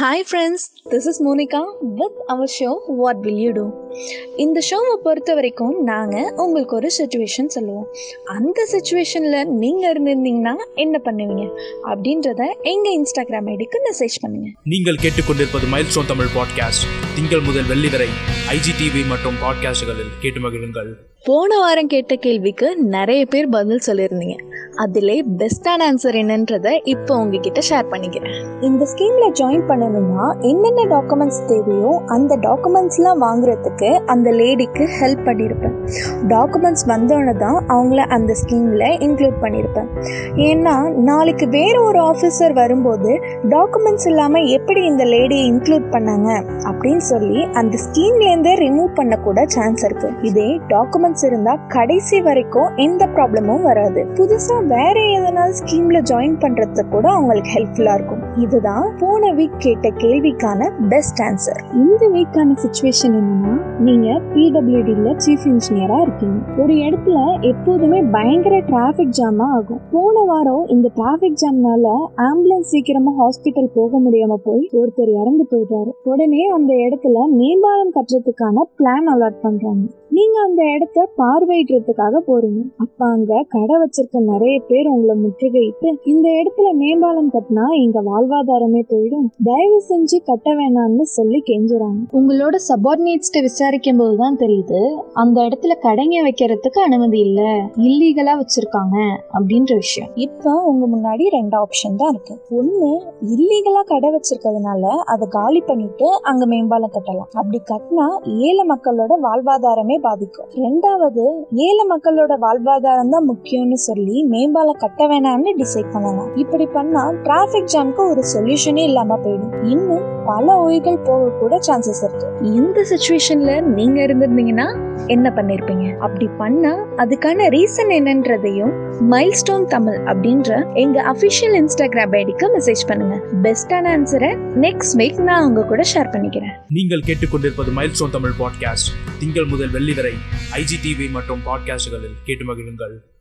Hi friends, this is Monica with our show What Will You Do? இந்த ஷோவை பொறுத்த வரைக்கும் நாங்கள் உங்களுக்கு ஒரு சுச்சுவேஷன் சொல்லுவோம். அந்த சுச்சுவேஷனில் நீங்கள் இருந்திருந்தீங்கன்னா என்ன பண்ணுவீங்க? அப்படின்றத எங்கள் இன்ஸ்டாகிராம் ஐடிக்கு மெசேஜ் பண்ணுங்கள் நீங்கள் கேட்டுக்கொண்டிருப்பது மைல்ஸ்டோன் தமிழ் பாட்காஸ்ட் திங்கள் முதல் வெள்ளி வரை ஐஜிடிவி மற்றும் பாட்காஸ்டுகளில் கேட்டு மகிழுங்கள். போன வாரம் கேட்ட கேள்விக்கு நிறைய பேர் பதில் சொல்லியிருந்தீங்க. அதிலே பெஸ்டான ஆன்சர் என்னன்றதை இப்போ உங்ககிட்ட ஷேர் பண்ணிக்கிறேன். இந்த ஸ்கீமில் ஜாயின் பண்ணணும்னா என்னென்ன டாக்குமெண்ட்ஸ் தேவையோ அந்த டாக்குமெண்ட்ஸ்லாம் வாங்குறதுக்கு அந்த லேடிக்கு ஹெல்ப் பண்ணியிருப்பேன் டாக்குமெண்ட்ஸ் வந்தோடனே தான் அவங்கள அந்த ஸ்கீமில் இன்க்ளூட் பண்ணியிருப்பேன் ஏன்னா நாளைக்கு வேறு ஒரு ஆஃபீஸர் வரும்போது டாக்குமெண்ட்ஸ் இல்லாமல் எப்படி இந்த லேடியை இன்க்ளூட் பண்ணாங்க அப்படின்னு சொல்லி அந்த ஸ்கீம்லேருந்தே ரிமூவ் பண்ணக்கூட சான்ஸ் இருக்குது இதே டாக்குமெண்ட்ஸ் இருந்தால் கடைசி வரைக்கும் எந்த ப்ராப்ளமும் வராது. புதுசாக வேற எதனால ஸ்கீமில் ஜாயின் பண்ணுறது கூட அவங்களுக்கு ஹெல்ப்ஃபுல்லாக இருக்கும். இதுதான் போன வீக் கேட்ட கேள்விக்கான பெஸ்ட் ஆன்சர் இந்த வீக்கான சுச்சுவேஷன் என்னன்னா நீங்க பிடபிள்யூடியில் சீஃப் இன்ஜினியரா இருக்கீங்க. ஒரு இடத்துல எப்போதுமே பயங்கர டிராஃபிக் ஜாமாக ஆகும். போன வாரம் இந்த டிராஃபிக் ஜாம்னால ஆம்புலன்ஸ் சீக்கிரமா ஹாஸ்பிட்டல் போக முடியாம போய் ஒருத்தர் இறந்து போயிட்டாரு. உடனே அந்த இடத்துல மேம்பாலம் கட்டுறதுக்கான பிளான் அலாட் பண்றாங்க. நீங்க அந்த இடத்த பார்வையிடுறதுக்காக போறீங்க. அப்ப அங்க கடை வச்சிருக்க நிறைய பேர் உங்களை முற்றுகையிட்டு இந்த இடத்துல மேம்பாலம் கட்டினா எங்க வாழ்வாதாரமே போயிடும். தயவு செஞ்சு கட்ட வேணாம்னு சொல்லி கெஞ்சுறாங்க. உங்களோட சபார்டினேட்ஸ்ட விசாரிக்கும் போதுதான் தெரியுது அந்த இடத்துல கடைங்க வைக்கிறதுக்கு அனுமதி இல்ல இல்லீகலா வச்சிருக்காங்க அப்படின்ற விஷயம். இப்போ உங்க முன்னாடி ரெண்டு ஆப்ஷன் தான் இருக்கு. ஒண்ணு இல்லீகலா கடை வச்சிருக்கிறதுனால அதை காலி பண்ணிட்டு அங்க மேம்பாலம் கட்டலாம். அப்படி கட்டினா ஏழை மக்களோட வாழ்வாதாரமே பாதிக்கும். ரெண்டாவது ஏழை மக்களோட வாழ்வாதாரம் தான் முக்கியம்னு சொல்லி மேம்பாலம் கட்ட வேணாம்னு டிசைட் பண்ணலாம். இப்படி பண்ணா டிராபிக் ஜாம்க்கு ஒரு சொல்யூஷனே இல்லாம போயிடும். இன்னும் பல உயிர்கள் போக கூட சான்சஸ் இருக்கு. இந்த சுச்சுவேஷன்ல நீங்க இருந்திருந்தீங்கன்னா என்ன பண்ணிருப்பீங்க? அப்படி பண்ணா அதுக்கான ரீசன் என்னன்றதையும் மைல்ஸ்டோன் தமிழ் அப்படின்ற எங்க அபிஷியல் இன்ஸ்டாகிராம் ஐடிக்கு மெசேஜ் பண்ணுங்க. பெஸ்டான ஆன்சரை நெக்ஸ்ட் வீக் நான் உங்க கூட ஷேர் பண்ணிக்கிறேன். நீங்கள் கேட்டுக்கொண்டிருப்பது மைல்ஸ்டோன் தமிழ் பாட்காஸ்ட் திங்கள் முதல் வெள்ளி வரை ஐஜிடிவி மற்றும் பாட்காஸ்டுகளில் கேட்டு மகிழுங்கள்.